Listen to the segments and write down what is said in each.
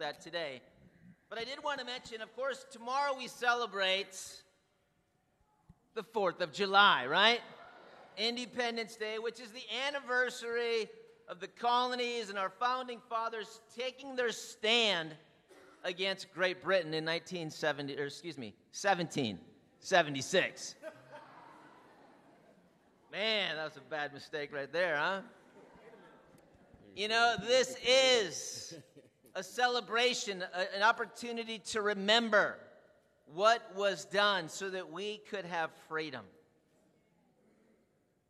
that today. But I did want to mention, of course, tomorrow we celebrate the 4th of July, right? Independence Day, which is the anniversary of the colonies and our founding fathers taking their stand against Great Britain in 1970, or excuse me, 1776. Man, that was a bad mistake right there, huh? You know, this is a celebration, a, an opportunity to remember what was done so that we could have freedom.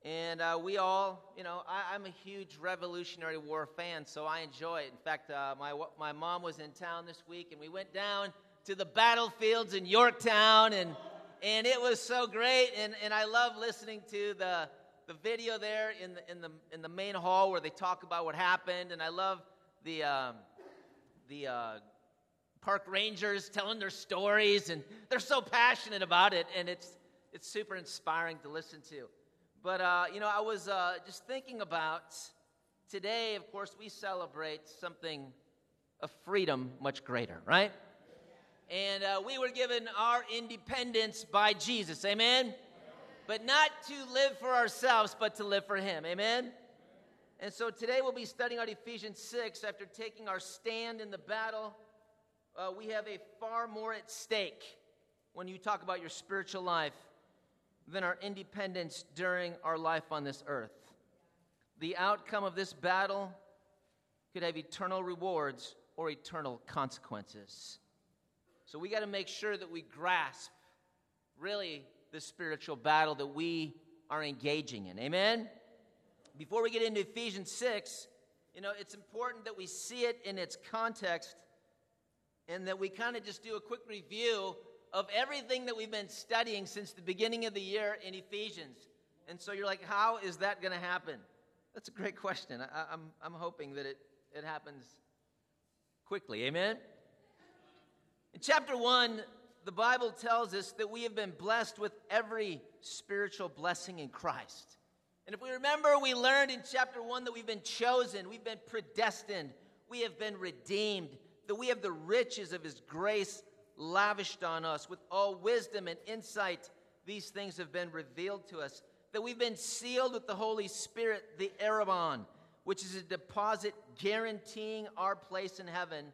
And uh, we all, you know, I, am a huge Revolutionary War fan, so I enjoy it. In fact, uh, my, my mom was in town this week, and we went down to the battlefields in Yorktown, and, and it was so great. And, and I love listening to the, the video there in the, in, the, in the main hall where they talk about what happened. And I love the, um, the uh, park rangers telling their stories, and they're so passionate about it, and it's, it's super inspiring to listen to. But, uh, you know, I was uh, just thinking about today, of course, we celebrate something of freedom much greater, right? And uh, we were given our independence by Jesus, amen? But not to live for ourselves, but to live for Him, amen? And so today we'll be studying out Ephesians 6 after taking our stand in the battle. Uh, we have a far more at stake when you talk about your spiritual life than our independence during our life on this earth. The outcome of this battle could have eternal rewards or eternal consequences. So we got to make sure that we grasp really the spiritual battle that we are engaging in. Amen? Before we get into Ephesians 6, you know, it's important that we see it in its context and that we kind of just do a quick review of everything that we've been studying since the beginning of the year in Ephesians. And so you're like, how is that going to happen? That's a great question. I, am I'm, I'm hoping that it, it happens quickly. Amen? In chapter 1, the Bible tells us that we have been blessed with every spiritual blessing in Christ. And if we remember, we learned in chapter 1 that we've been chosen, we've been predestined, we have been redeemed, that we have the riches of His grace lavished on us with all wisdom and insight. These things have been revealed to us. That we've been sealed with the Holy Spirit, the Arrabon, which is a deposit guaranteeing our place in heaven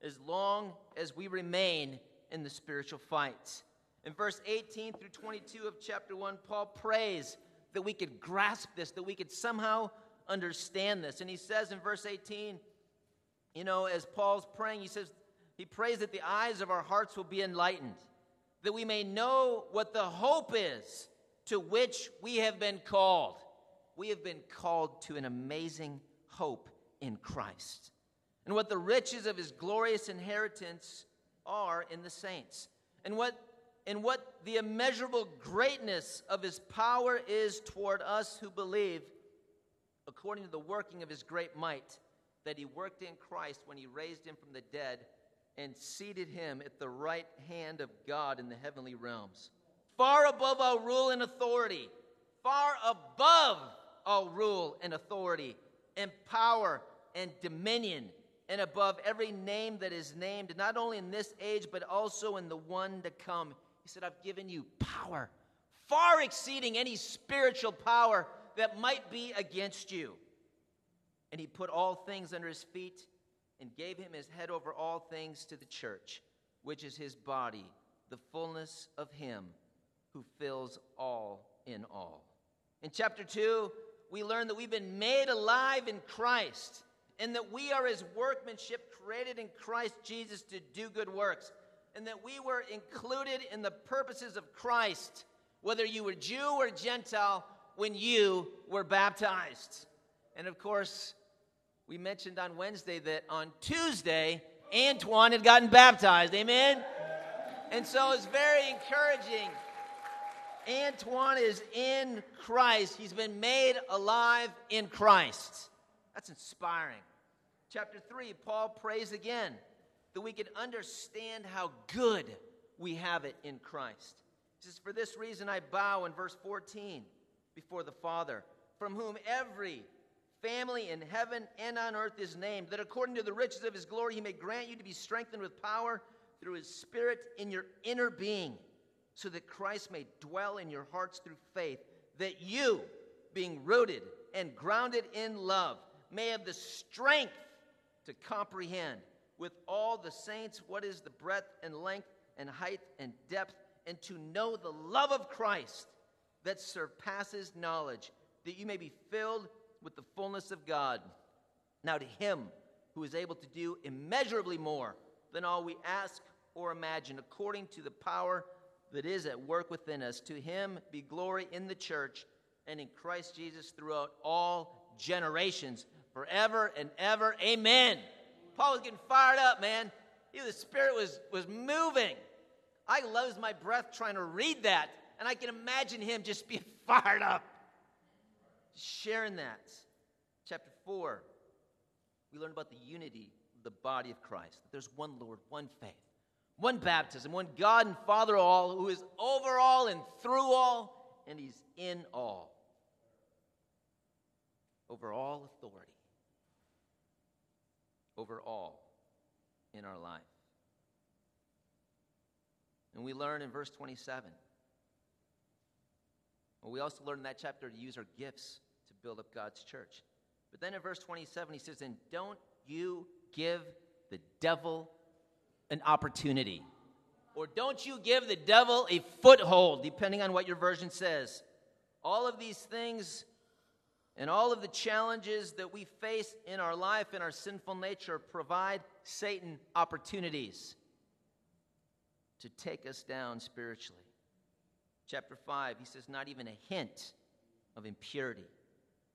as long as we remain in the spiritual fight. In verse 18 through 22 of chapter 1, Paul prays that we could grasp this, that we could somehow understand this. And he says in verse 18, you know, as Paul's praying, he says, he prays that the eyes of our hearts will be enlightened, that we may know what the hope is to which we have been called. We have been called to an amazing hope in Christ, and what the riches of his glorious inheritance are in the saints, and what and what the immeasurable greatness of his power is toward us who believe, according to the working of his great might, that he worked in Christ when he raised him from the dead and seated him at the right hand of God in the heavenly realms. Far above all rule and authority, far above all rule and authority, and power and dominion, and above every name that is named, not only in this age, but also in the one to come. Said, I've given you power, far exceeding any spiritual power that might be against you. And he put all things under his feet and gave him his head over all things to the church, which is his body, the fullness of him who fills all in all. In chapter 2, we learn that we've been made alive in Christ and that we are his workmanship created in Christ Jesus to do good works and that we were included in the purposes of Christ, whether you were Jew or Gentile, when you were baptized. And of course, we mentioned on Wednesday that on Tuesday, Antoine had gotten baptized. Amen? And so it's very encouraging. Antoine is in Christ. He's been made alive in Christ. That's inspiring. Chapter 3, Paul prays again that we can understand how good we have it in Christ. He says, For this reason I bow in verse 14 before the Father, from whom every family in heaven and on earth is named, that according to the riches of his glory he may grant you to be strengthened with power through his Spirit in your inner being, so that Christ may dwell in your hearts through faith, that you, being rooted and grounded in love, may have the strength to comprehend with all the saints what is the breadth and length and height and depth, and to know the love of Christ that surpasses knowledge, that you may be filled with the fullness of God. Now, to him who is able to do immeasurably more than all we ask or imagine, according to the power that is at work within us, to him be glory in the church and in Christ Jesus throughout all generations, forever and ever. Amen. Paul was getting fired up, man. He, the Spirit was, was moving. I lose my breath trying to read that, and I can imagine him just being fired up sharing that. Chapter 4, we learn about the unity of the body of Christ. There's one Lord, one faith, one baptism, one God and Father all, who is over all and through all, and He's in all. Over all authority. Over all in our life. And we learn in verse 27 well, we also learn in that chapter to use our gifts to build up God's church. But then in verse 27, he says, And don't you give the devil an opportunity. Or don't you give the devil a foothold, depending on what your version says. All of these things and all of the challenges that we face in our life, in our sinful nature, provide Satan opportunities to take us down spiritually chapter 5, he says, not even a hint of impurity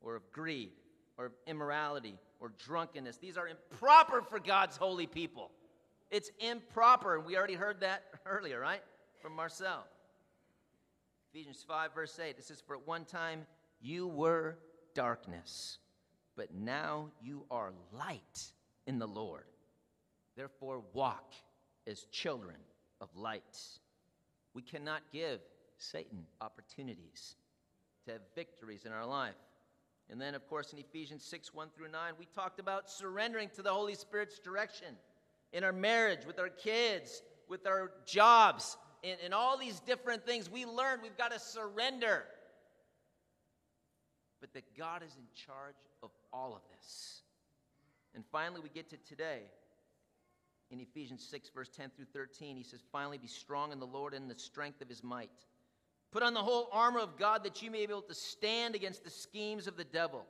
or of greed or of immorality or drunkenness. These are improper for God's holy people. It's improper. And we already heard that earlier, right? From Marcel. Ephesians 5, verse 8, it says, For at one time you were darkness, but now you are light in the Lord. Therefore, walk as children of light. We cannot give Satan opportunities to have victories in our life. And then, of course, in Ephesians 6 1 through 9, we talked about surrendering to the Holy Spirit's direction in our marriage, with our kids, with our jobs, in, in all these different things. We learned we've got to surrender. But that God is in charge of all of this. And finally, we get to today. In Ephesians 6, verse 10 through 13, he says, Finally, be strong in the Lord and the strength of his might. Put on the whole armor of God that you may be able to stand against the schemes of the devil.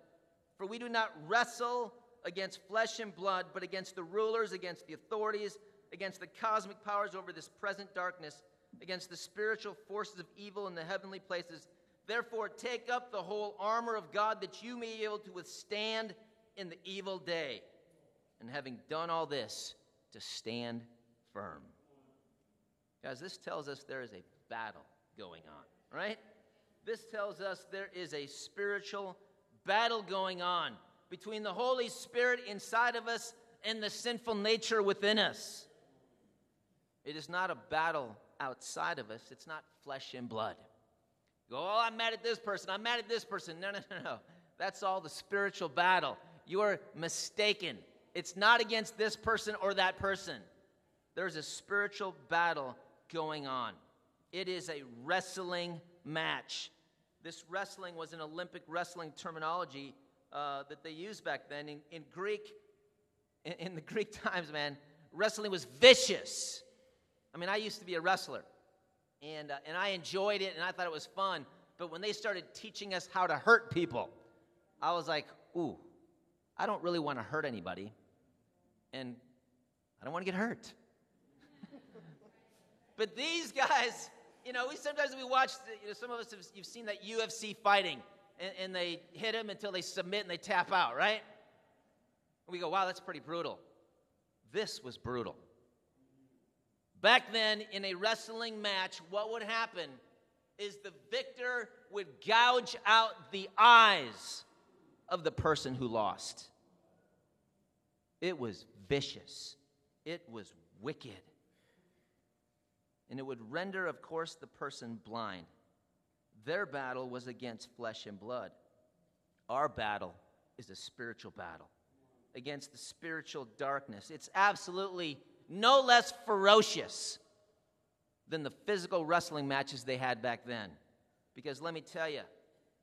For we do not wrestle against flesh and blood, but against the rulers, against the authorities, against the cosmic powers over this present darkness, against the spiritual forces of evil in the heavenly places. Therefore, take up the whole armor of God that you may be able to withstand in the evil day. And having done all this, to stand firm. Guys, this tells us there is a battle going on right? This tells us there is a spiritual battle going on between the Holy Spirit inside of us and the sinful nature within us. It is not a battle outside of us, it's not flesh and blood. Go, oh, I'm mad at this person, I'm mad at this person. No, no, no, no. That's all the spiritual battle. You are mistaken. It's not against this person or that person. There's a spiritual battle going on. It is a wrestling match. This wrestling was an Olympic wrestling terminology uh, that they used back then. In, in Greek, in, in the Greek times, man, wrestling was vicious. I mean, I used to be a wrestler, and, uh, and I enjoyed it, and I thought it was fun. But when they started teaching us how to hurt people, I was like, ooh, I don't really want to hurt anybody, and I don't want to get hurt. but these guys, you know, we sometimes we watch, you know, some of us have you've seen that UFC fighting, and, and they hit them until they submit and they tap out, right? And we go, wow, that's pretty brutal. This was brutal. Back then, in a wrestling match, what would happen is the victor would gouge out the eyes of the person who lost. It was vicious, it was wicked and it would render, of course, the person blind. Their battle was against flesh and blood. Our battle is a spiritual battle against the spiritual darkness. It's absolutely no less ferocious than the physical wrestling matches they had back then. Because let me tell you,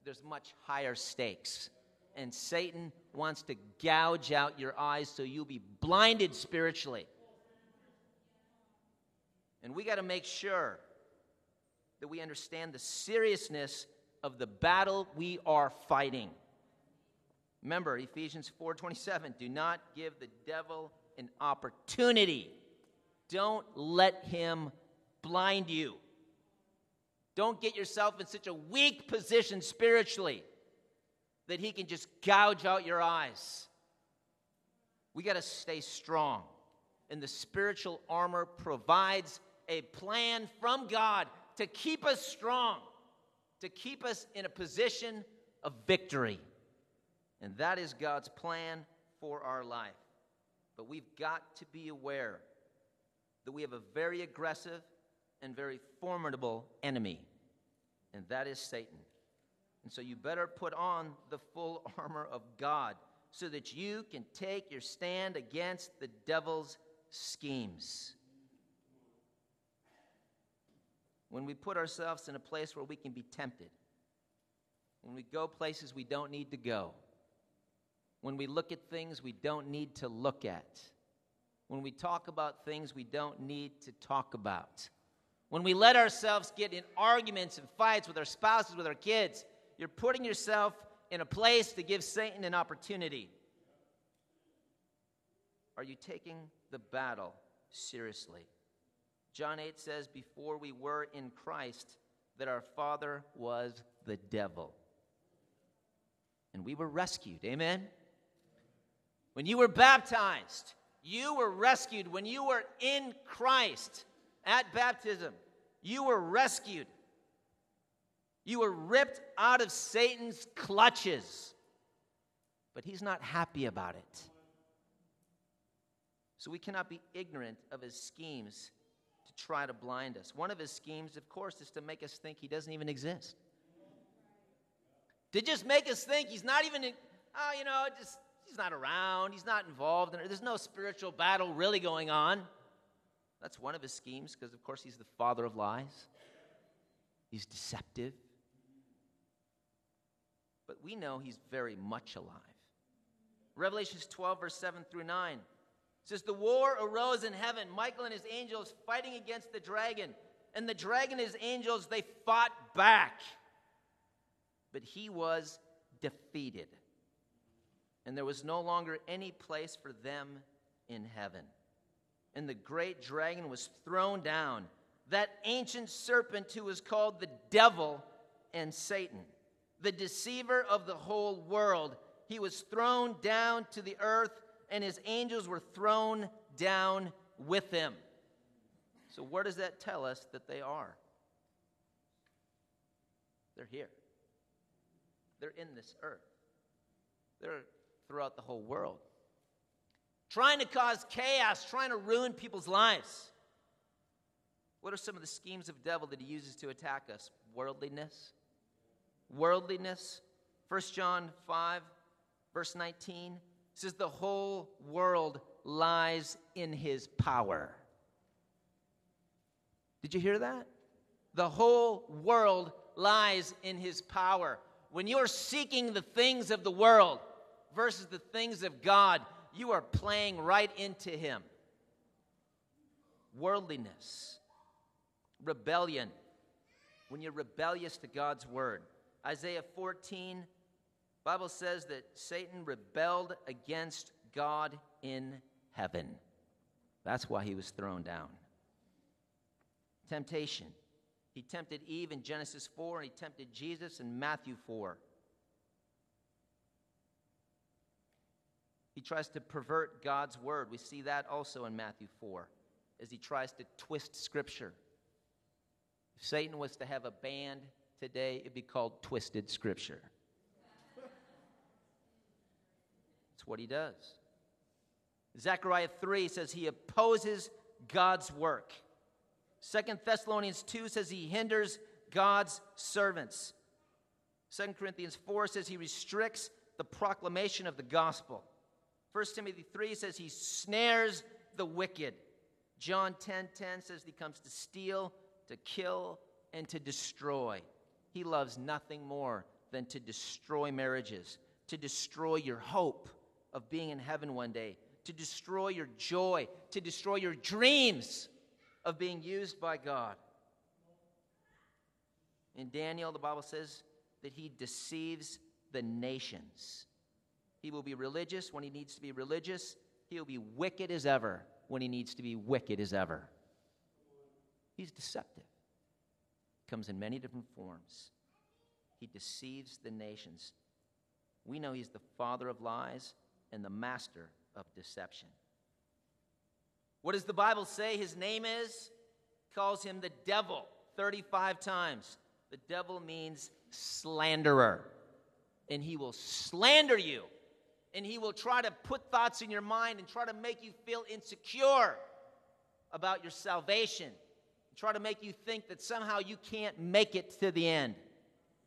there's much higher stakes. And Satan wants to gouge out your eyes so you'll be blinded spiritually. And we got to make sure that we understand the seriousness of the battle we are fighting. Remember Ephesians 4:27, do not give the devil an opportunity. Don't let him blind you. Don't get yourself in such a weak position spiritually that he can just gouge out your eyes. We got to stay strong. And the spiritual armor provides a plan from God to keep us strong, to keep us in a position of victory. And that is God's plan for our life. But we've got to be aware that we have a very aggressive and very formidable enemy, and that is Satan. And so you better put on the full armor of God so that you can take your stand against the devil's schemes. When we put ourselves in a place where we can be tempted, when we go places we don't need to go, when we look at things we don't need to look at, when we talk about things we don't need to talk about, when we let ourselves get in arguments and fights with our spouses, with our kids, you're putting yourself in a place to give Satan an opportunity. Are you taking the battle seriously? John 8 says, Before we were in Christ, that our father was the devil. And we were rescued. Amen? When you were baptized, you were rescued. When you were in Christ at baptism, you were rescued. You were ripped out of Satan's clutches. But he's not happy about it. So we cannot be ignorant of his schemes to try to blind us. One of his schemes, of course, is to make us think he doesn't even exist. To just make us think he's not even, oh, you know, just he's not around, he's not involved, and there's no spiritual battle really going on. That's one of his schemes because, of course, he's the father of lies. He's deceptive. But we know he's very much alive. Revelations 12, verse 7 through 9 says, The war arose in heaven, Michael and his angels fighting against the dragon. And the dragon and his angels, they fought back. But he was defeated. And there was no longer any place for them in heaven and the great dragon was thrown down, that ancient serpent who was called the devil and Satan, the deceiver of the whole world. He was thrown down to the earth, and his angels were thrown down with him. So, where does that tell us that they are? They're here. They're in this earth. They're throughout the whole world trying to cause chaos, trying to ruin people's lives. What are some of the schemes of devil that he uses to attack us? Worldliness. Worldliness. 1 John 5, verse 19 says, The whole world lies in his power. Did you hear that? The whole world lies in his power. When you're seeking the things of the world versus the things of God, you are playing right into him. Worldliness, rebellion, when you're rebellious to God's word. Isaiah 14, Bible says that Satan rebelled against God in heaven. That's why he was thrown down. Temptation. He tempted Eve in Genesis 4, and he tempted Jesus in Matthew 4. He tries to pervert God's word. We see that also in Matthew 4 as he tries to twist scripture. If Satan was to have a band today, it'd be called Twisted Scripture. That's what he does. Zechariah 3 says he opposes God's work. Second Thessalonians 2 says he hinders God's servants. Second Corinthians 4 says he restricts the proclamation of the gospel. 1 Timothy 3 says he snares the wicked. John 10:10 10, 10 says he comes to steal, to kill, and to destroy. He loves nothing more than to destroy marriages, to destroy your hope of being in heaven one day, to destroy your joy, to destroy your dreams of being used by God. In Daniel, the Bible says that he deceives the nations. He will be religious when he needs to be religious. He will be wicked as ever when he needs to be wicked as ever. He's deceptive. Comes in many different forms. He deceives the nations. We know he's the father of lies and the master of deception. What does the Bible say his name is? calls him the devil 35 times. The devil means slanderer. And he will slander you. And he will try to put thoughts in your mind and try to make you feel insecure about your salvation. Try to make you think that somehow you can't make it to the end.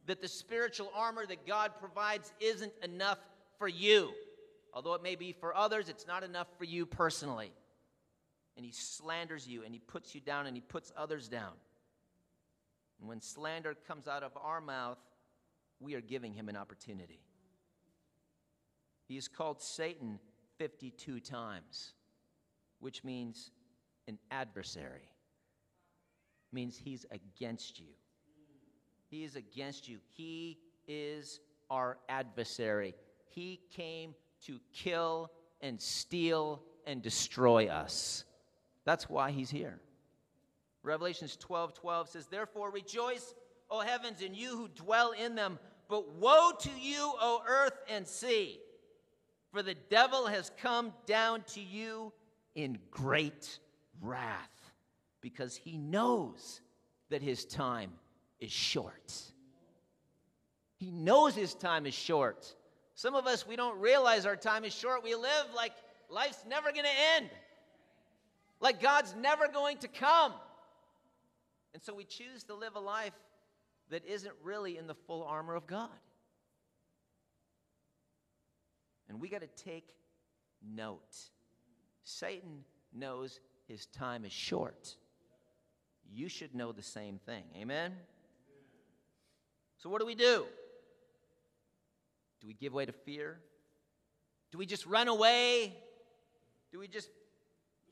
That the spiritual armor that God provides isn't enough for you. Although it may be for others, it's not enough for you personally. And he slanders you and he puts you down and he puts others down. And when slander comes out of our mouth, we are giving him an opportunity. He is called Satan 52 times, which means an adversary, means he's against you. He is against you. He is our adversary. He came to kill and steal and destroy us. That's why he's here. Revelations 12 12 says, Therefore rejoice, O heavens, and you who dwell in them. But woe to you, O earth and sea, for the devil has come down to you in great wrath, because he knows that his time is short. He knows his time is short. Some of us, we don't realize our time is short. We live like life's never going to end, like God's never going to come. And so we choose to live a life that isn't really in the full armor of God. And we got to take note. Satan knows his time is short. You should know the same thing. Amen? So, what do we do? Do we give way to fear? Do we just run away? Do we just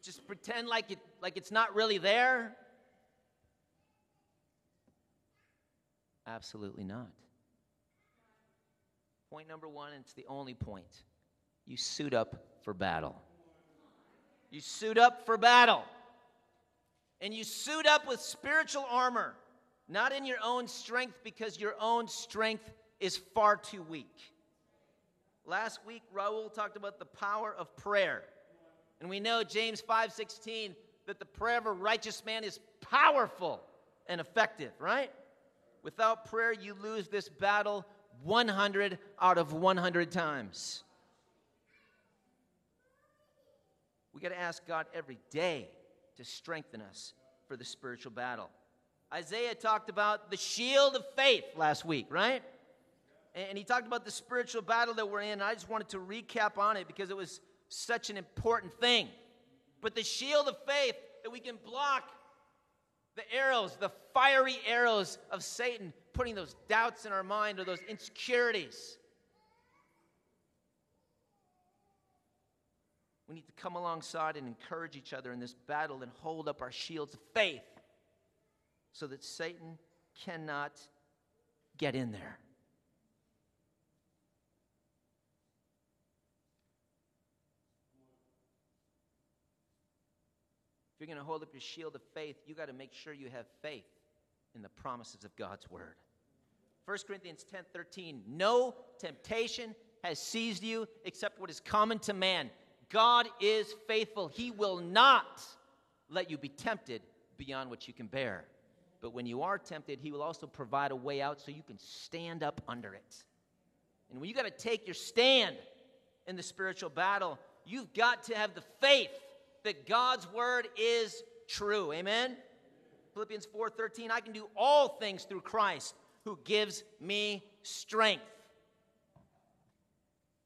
just pretend like it like it's not really there? Absolutely not. Point number 1, and it's the only point. You suit up for battle. You suit up for battle. And you suit up with spiritual armor, not in your own strength because your own strength is far too weak. Last week, Raul talked about the power of prayer. And we know James 5:16 that the prayer of a righteous man is powerful and effective, right? Without prayer, you lose this battle 100 out of 100 times. We got to ask God every day to strengthen us for the spiritual battle. Isaiah talked about the shield of faith last week, right? And he talked about the spiritual battle that we're in. I just wanted to recap on it because it was such an important thing. But the shield of faith that we can block the arrows, the fiery arrows of Satan, putting those doubts in our mind or those insecurities. We need to come alongside and encourage each other in this battle and hold up our shields of faith so that Satan cannot get in there. If you're going to hold up your shield of faith, you got to make sure you have faith in the promises of God's word. 1 Corinthians 10 13, no temptation has seized you except what is common to man. God is faithful. He will not let you be tempted beyond what you can bear. But when you are tempted, He will also provide a way out so you can stand up under it. And when you got to take your stand in the spiritual battle, you've got to have the faith that God's word is true. Amen. Philippians 4:13 I can do all things through Christ who gives me strength.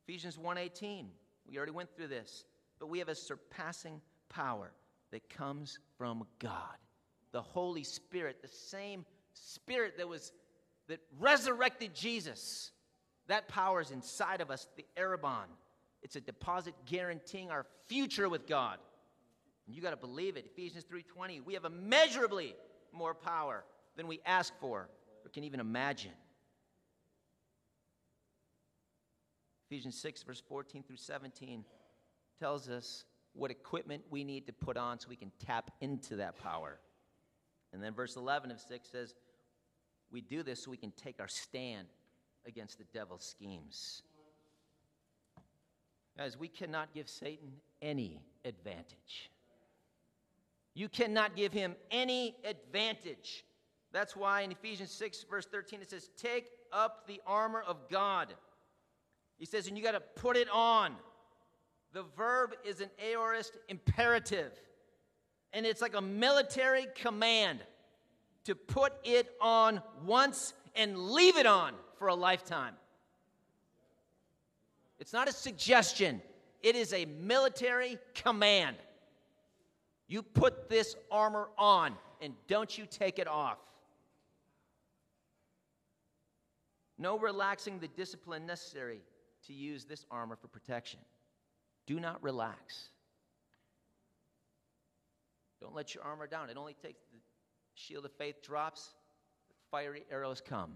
Ephesians 1:18. We already went through this, but we have a surpassing power that comes from God. The Holy Spirit, the same spirit that was that resurrected Jesus. That power is inside of us, the Arrabon. It's a deposit guaranteeing our future with God. And you got to believe it. Ephesians 3:20, we have immeasurably more power than we ask for or can even imagine. Ephesians 6, verse 14 through 17 tells us what equipment we need to put on so we can tap into that power. And then verse 11 of 6 says, We do this so we can take our stand against the devil's schemes. Guys, we cannot give Satan any advantage. You cannot give him any advantage. That's why in Ephesians 6, verse 13, it says, Take up the armor of God. He says, and you got to put it on. The verb is an aorist imperative, and it's like a military command to put it on once and leave it on for a lifetime. It's not a suggestion, it is a military command. You put this armor on and don't you take it off. No relaxing the discipline necessary to use this armor for protection. Do not relax. Don't let your armor down. It only takes the shield of faith drops, the fiery arrows come.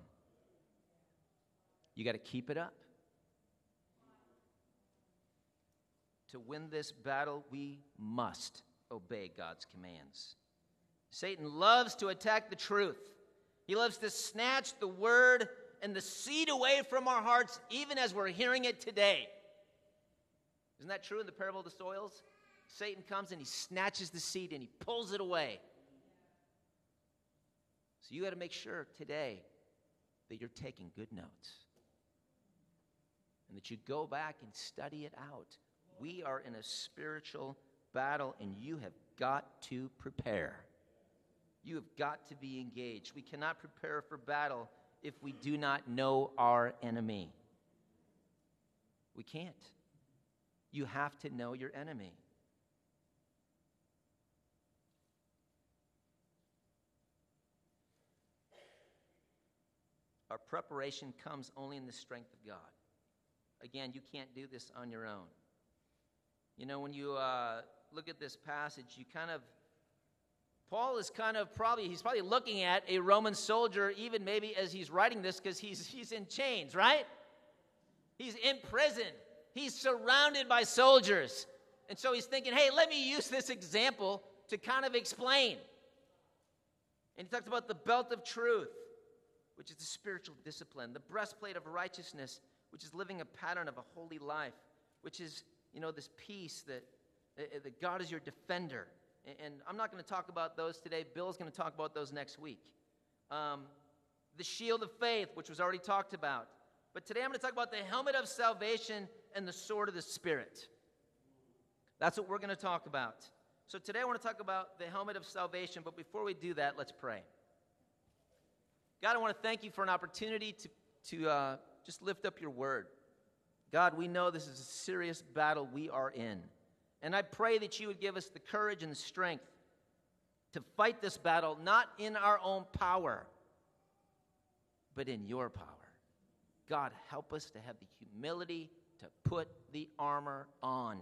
You got to keep it up. To win this battle, we must obey God's commands. Satan loves to attack the truth. He loves to snatch the word and the seed away from our hearts, even as we're hearing it today. Isn't that true in the parable of the soils? Satan comes and he snatches the seed and he pulls it away. So you got to make sure today that you're taking good notes and that you go back and study it out. We are in a spiritual battle and you have got to prepare. You have got to be engaged. We cannot prepare for battle if we do not know our enemy. We can't. You have to know your enemy. Our preparation comes only in the strength of God. Again, you can't do this on your own. You know, when you uh, look at this passage, you kind of Paul is kind of probably, he's probably looking at a Roman soldier, even maybe as he's writing this, because he's, he's in chains, right? He's in prison. He's surrounded by soldiers. And so he's thinking, hey, let me use this example to kind of explain. And he talks about the belt of truth, which is the spiritual discipline, the breastplate of righteousness, which is living a pattern of a holy life, which is, you know, this peace that, eh, eh, that God is your defender and I'm not going to talk about those today. Bill's going to talk about those next week. Um, the shield of faith, which was already talked about. But today I'm going to talk about the helmet of salvation and the sword of the Spirit. That's what we're going to talk about. So today I want to talk about the helmet of salvation, but before we do that, let's pray. God, I want to thank you for an opportunity to, to uh, just lift up your word. God, we know this is a serious battle we are in. And I pray that you would give us the courage and the strength to fight this battle, not in our own power, but in your power. God, help us to have the humility to put the armor on.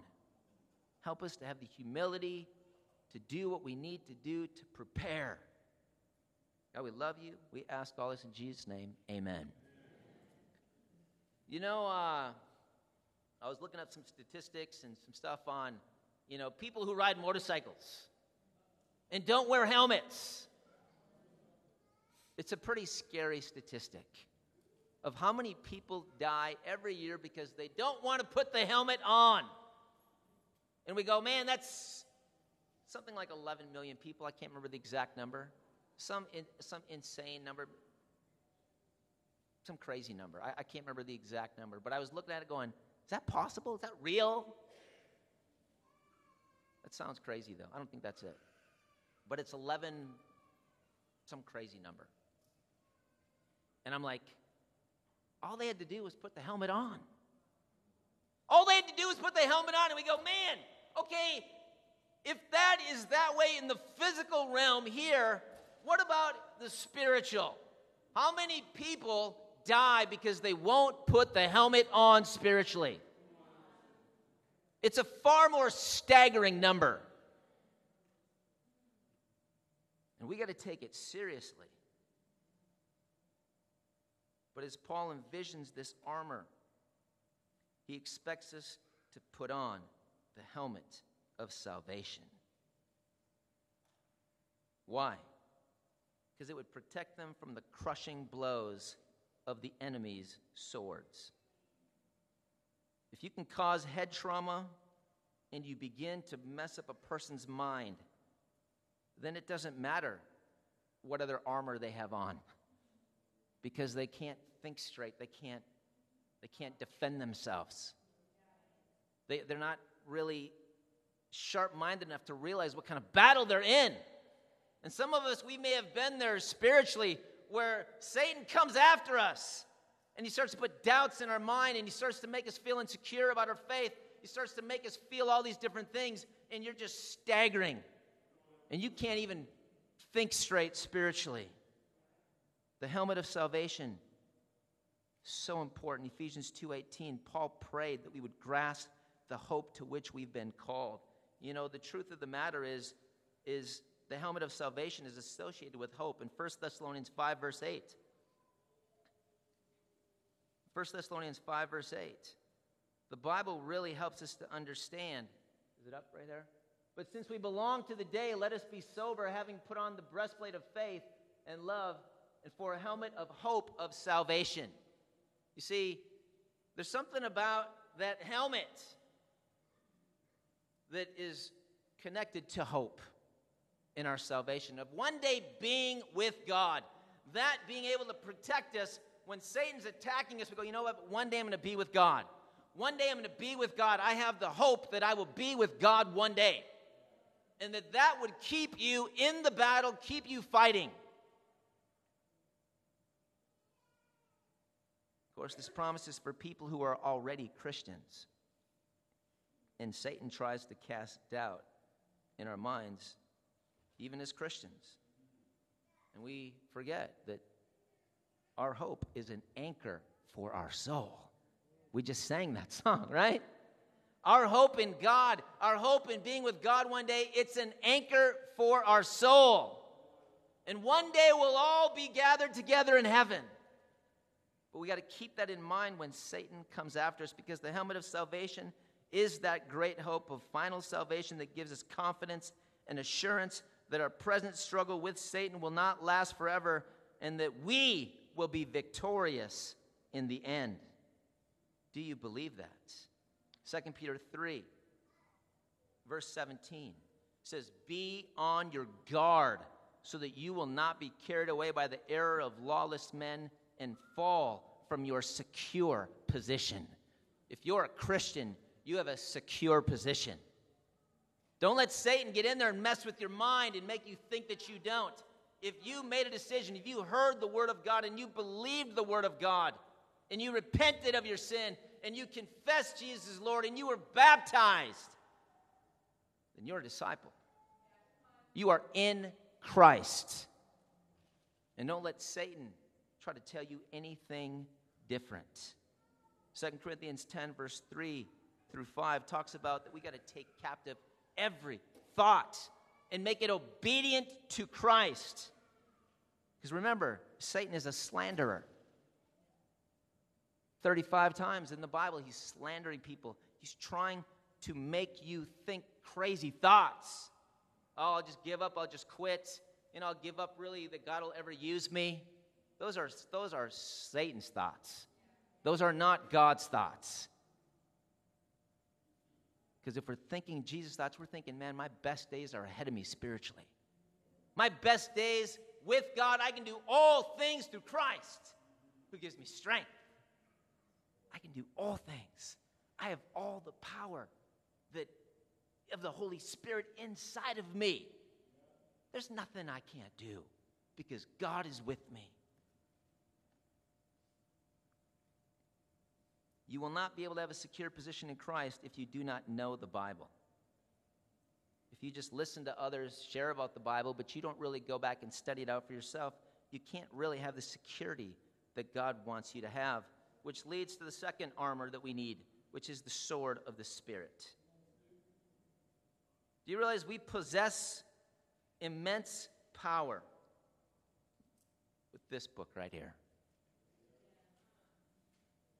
Help us to have the humility to do what we need to do to prepare. God, we love you. We ask all this in Jesus' name. Amen. You know, uh, I was looking up some statistics and some stuff on, you know, people who ride motorcycles and don't wear helmets. It's a pretty scary statistic of how many people die every year because they don't want to put the helmet on. And we go, man, that's something like 11 million people. I can't remember the exact number. Some, in, some insane number. Some crazy number. I, I can't remember the exact number. But I was looking at it going, is that possible? Is that real? That sounds crazy, though. I don't think that's it. But it's 11, some crazy number. And I'm like, all they had to do was put the helmet on. All they had to do was put the helmet on, and we go, man, okay, if that is that way in the physical realm here, what about the spiritual? How many people die because they won't put the helmet on spiritually? It's a far more staggering number. And we got to take it seriously. But as Paul envisions this armor, he expects us to put on the helmet of salvation. Why? Because it would protect them from the crushing blows of the enemy's swords. If you can cause head trauma and you begin to mess up a person's mind, then it doesn't matter what other armor they have on because they can't think straight. They can't, they can't defend themselves. They, they're not really sharp minded enough to realize what kind of battle they're in. And some of us, we may have been there spiritually where Satan comes after us and he starts to put doubts in our mind and he starts to make us feel insecure about our faith. He starts to make us feel all these different things, and you're just staggering. And you can't even think straight spiritually. The helmet of salvation so important. Ephesians 2:18, Paul prayed that we would grasp the hope to which we've been called. You know, the truth of the matter is is the helmet of salvation is associated with hope in 1 Thessalonians 5 verse 8. 1 Thessalonians 5, verse 8. The Bible really helps us to understand. Is it up right there? But since we belong to the day, let us be sober, having put on the breastplate of faith and love, and for a helmet of hope of salvation. You see, there's something about that helmet that is connected to hope in our salvation, of one day being with God, that being able to protect us when Satan's attacking us, we go, you know what? One day I'm going to be with God. One day I'm going to be with God. I have the hope that I will be with God one day. And that that would keep you in the battle, keep you fighting. Of course, this promise is for people who are already Christians. And Satan tries to cast doubt in our minds, even as Christians. And we forget that our hope is an anchor for our soul. We just sang that song, right? Our hope in God, our hope in being with God one day, it's an anchor for our soul. And one day we'll all be gathered together in heaven. But we got to keep that in mind when Satan comes after us because the helmet of salvation is that great hope of final salvation that gives us confidence and assurance that our present struggle with Satan will not last forever and that we will be victorious in the end. Do you believe that? 2 Peter 3, verse 17 says, Be on your guard so that you will not be carried away by the error of lawless men and fall from your secure position. If you're a Christian, you have a secure position. Don't let Satan get in there and mess with your mind and make you think that you don't if you made a decision, if you heard the word of God and you believed the word of God and you repented of your sin and you confessed Jesus Lord and you were baptized, then you're a disciple. You are in Christ. And don't let Satan try to tell you anything different. 2 Corinthians 10, verse 3 through 5, talks about that we got to take captive every thought and make it obedient to Christ. Because remember, Satan is a slanderer. 35 times in the Bible, he's slandering people. He's trying to make you think crazy thoughts. Oh, I'll just give up, I'll just quit. You know, I'll give up really that God will ever use me. Those are, those are Satan's thoughts. Those are not God's thoughts. Because if we're thinking Jesus thoughts, we're thinking, man, my best days are ahead of me spiritually. My best days with God, I can do all things through Christ who gives me strength. I can do all things. I have all the power that of the Holy Spirit inside of me. There's nothing I can't do because God is with me. You will not be able to have a secure position in Christ if you do not know the Bible. If you just listen to others share about the Bible, but you don't really go back and study it out for yourself, you can't really have the security that God wants you to have, which leads to the second armor that we need, which is the sword of the Spirit. Do you realize we possess immense power with this book right here?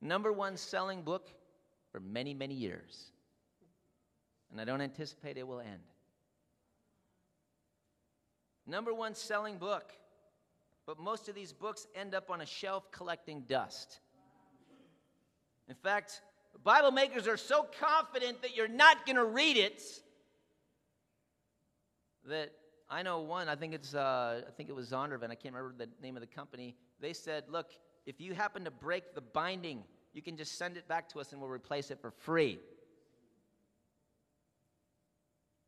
Number one selling book for many, many years. And I don't anticipate it will end. Number one selling book. But most of these books end up on a shelf collecting dust. In fact, Bible makers are so confident that you're not going to read it that I know one. I think it's uh, I think it was Zondervan. I can't remember the name of the company. They said, "Look, if you happen to break the binding, you can just send it back to us and we'll replace it for free."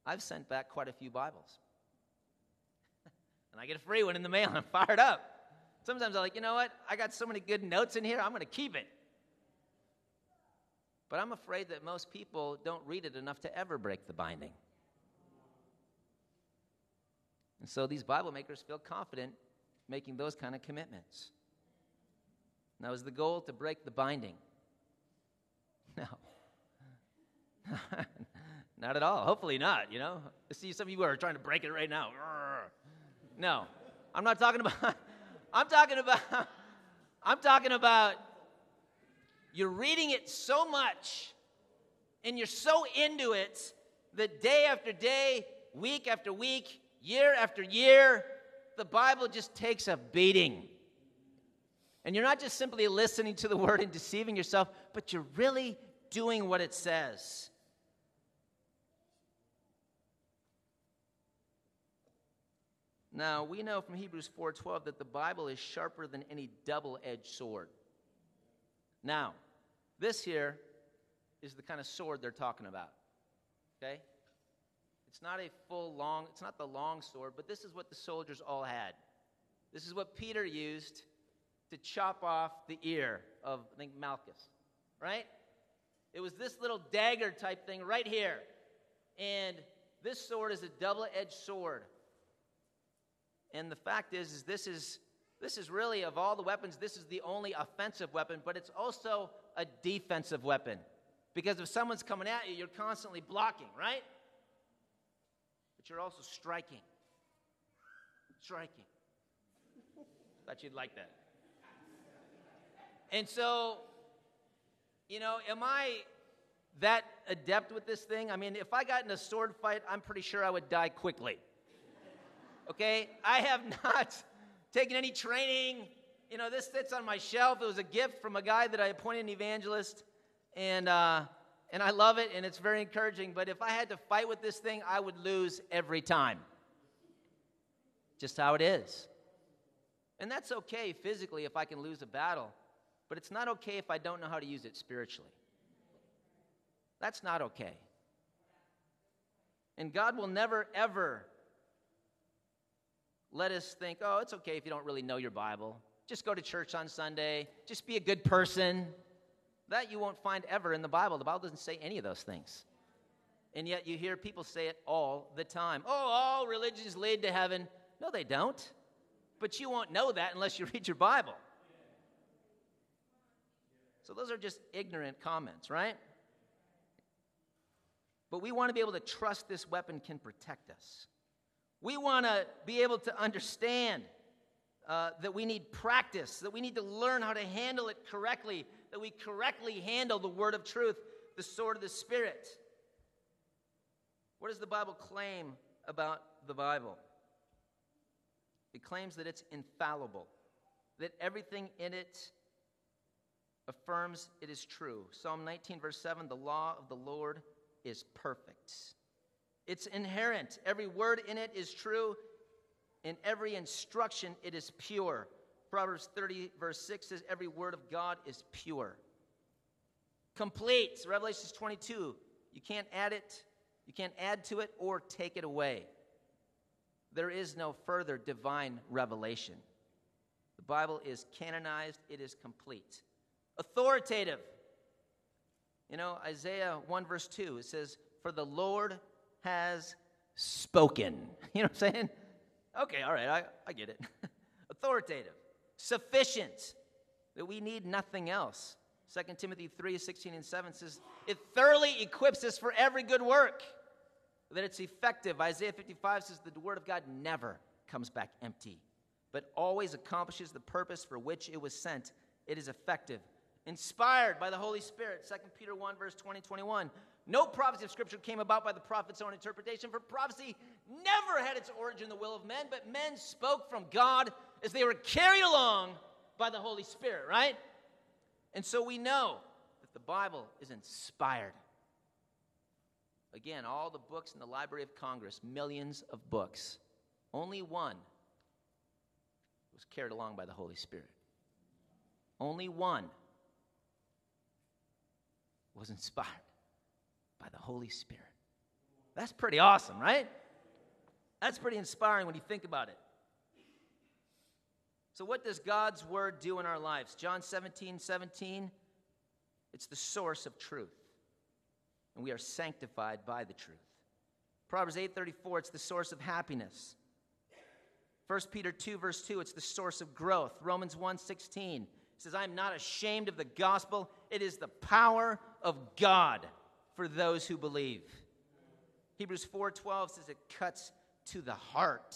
I've sent back quite a few Bibles, and I get a free one in the mail. I'm fired up. Sometimes I'm like, you know what? I got so many good notes in here. I'm going to keep it. But I'm afraid that most people don't read it enough to ever break the binding. And so these Bible makers feel confident making those kind of commitments. Now, is the goal to break the binding? No. not at all. Hopefully not, you know. I see some of you are trying to break it right now. No. I'm not talking about I'm talking about I'm talking about you're reading it so much and you're so into it that day after day, week after week, year after year, the Bible just takes a beating. And you're not just simply listening to the word and deceiving yourself, but you're really doing what it says. Now, we know from Hebrews 4:12 that the Bible is sharper than any double-edged sword. Now, this here is the kind of sword they're talking about. Okay? It's not a full long, it's not the long sword, but this is what the soldiers all had. This is what Peter used to chop off the ear of, I think, Malchus, right? It was this little dagger type thing right here. And this sword is a double edged sword. And the fact is, is this is this is really of all the weapons, this is the only offensive weapon, but it's also a defensive weapon. Because if someone's coming at you, you're constantly blocking, right? but you're also striking. Striking. Thought you'd like that. And so, you know, am I that adept with this thing? I mean, if I got in a sword fight, I'm pretty sure I would die quickly. Okay? I have not taken any training. You know, this sits on my shelf. It was a gift from a guy that I appointed an evangelist. And, uh, and I love it and it's very encouraging. But if I had to fight with this thing, I would lose every time. Just how it is. And that's okay physically if I can lose a battle, but it's not okay if I don't know how to use it spiritually. That's not okay. And God will never, ever let us think, oh, it's okay if you don't really know your Bible. Just go to church on Sunday. Just be a good person. That you won't find ever in the Bible. The Bible doesn't say any of those things. And yet you hear people say it all the time. Oh, all religions lead to heaven. No, they don't. But you won't know that unless you read your Bible. So those are just ignorant comments, right? But we want to be able to trust this weapon can protect us. We want to be able to understand uh, that we need practice, that we need to learn how to handle it correctly, that we correctly handle the word of truth, the sword of the Spirit. What does the Bible claim about the Bible? It claims that it's infallible, that everything in it affirms it is true. Psalm 19, verse 7 the law of the Lord is perfect. It's inerrant. Every word in it is true. In every instruction, it is pure. Proverbs 30, verse 6 says, Every word of God is pure. Complete. Revelations 22. You can't add it, you can't add to it or take it away. There is no further divine revelation. The Bible is canonized, it is complete. Authoritative. You know, Isaiah 1, verse 2, it says, For the Lord has spoken. You know what I'm saying? Okay, all right, I, I get it. Authoritative, sufficient, that we need nothing else. 2 Timothy 3 16 and 7 says, It thoroughly equips us for every good work, that it's effective. Isaiah 55 says, The word of God never comes back empty, but always accomplishes the purpose for which it was sent. It is effective inspired by the Holy Spirit. 2 Peter 1, verse 20, 21. No prophecy of Scripture came about by the prophet's own interpretation, for prophecy never had its origin in the will of men, but men spoke from God as they were carried along by the Holy Spirit, right? And so we know that the Bible is inspired. Again, all the books in the Library of Congress, millions of books, only one was carried along by the Holy Spirit. Only one was inspired by the Holy Spirit. That's pretty awesome, right? That's pretty inspiring when you think about it. So, what does God's word do in our lives? John 17, 17, it's the source of truth. And we are sanctified by the truth. Proverbs 8:34, it's the source of happiness. 1 Peter 2, verse 2, it's the source of growth. Romans 1, 16, says, I'm not ashamed of the gospel. It is the power of God for those who believe. Hebrews 4:12 says it cuts to the heart.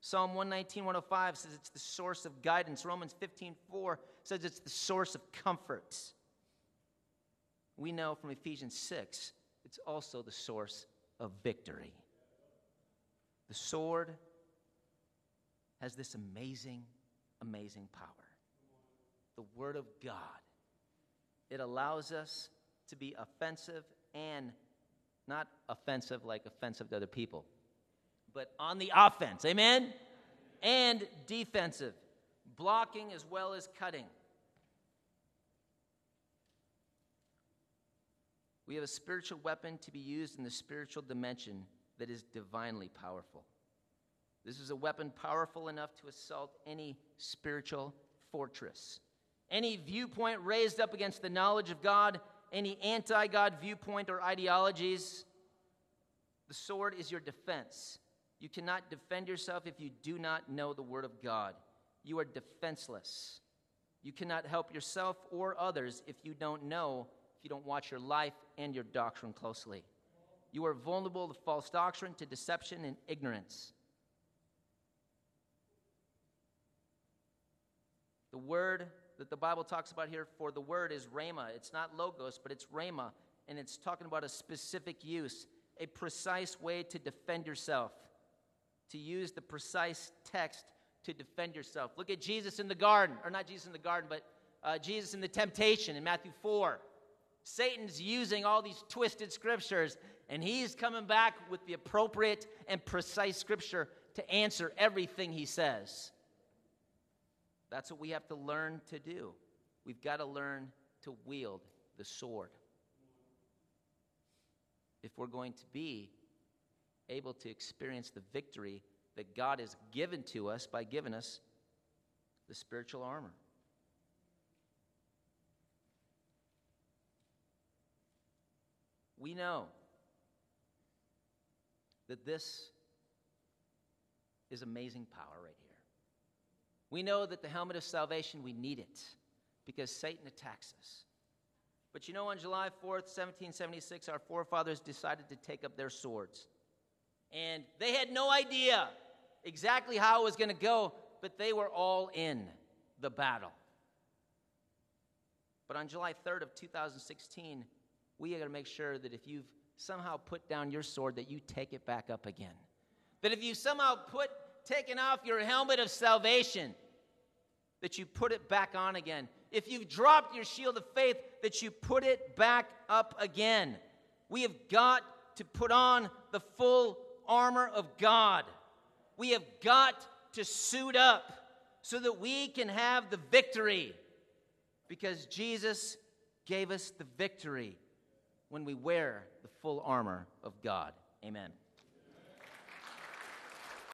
Psalm 119, 105 says it's the source of guidance. Romans 15, 4 says it's the source of comfort. We know from Ephesians 6, it's also the source of victory. The sword has this amazing, amazing power the Word of God. It allows us to be offensive and not offensive like offensive to other people, but on the offense. Amen? And defensive, blocking as well as cutting. We have a spiritual weapon to be used in the spiritual dimension that is divinely powerful. This is a weapon powerful enough to assault any spiritual fortress. Any viewpoint raised up against the knowledge of God, any anti God viewpoint or ideologies, the sword is your defense. You cannot defend yourself if you do not know the Word of God. You are defenseless. You cannot help yourself or others if you don't know, if you don't watch your life and your doctrine closely. You are vulnerable to false doctrine, to deception, and ignorance. The Word that the Bible talks about here for the word is rhema. It's not logos, but it's rhema. And it's talking about a specific use, a precise way to defend yourself, to use the precise text to defend yourself. Look at Jesus in the garden, or not Jesus in the garden, but uh, Jesus in the temptation in Matthew 4. Satan's using all these twisted scriptures, and he's coming back with the appropriate and precise scripture to answer everything he says. That's what we have to learn to do. We've got to learn to wield the sword. If we're going to be able to experience the victory that God has given to us by giving us the spiritual armor. We know that this is amazing power right here. We know that the helmet of salvation, we need it because Satan attacks us. But you know, on July 4th, 1776, our forefathers decided to take up their swords. And they had no idea exactly how it was going to go, but they were all in the battle. But on July 3rd of 2016, we are going to make sure that if you've somehow put down your sword, that you take it back up again. That if you somehow put taken off your helmet of salvation, that you put it back on again. If you've dropped your shield of faith, that you put it back up again. We have got to put on the full armor of God. We have got to suit up so that we can have the victory because Jesus gave us the victory when we wear the full armor of God. Amen.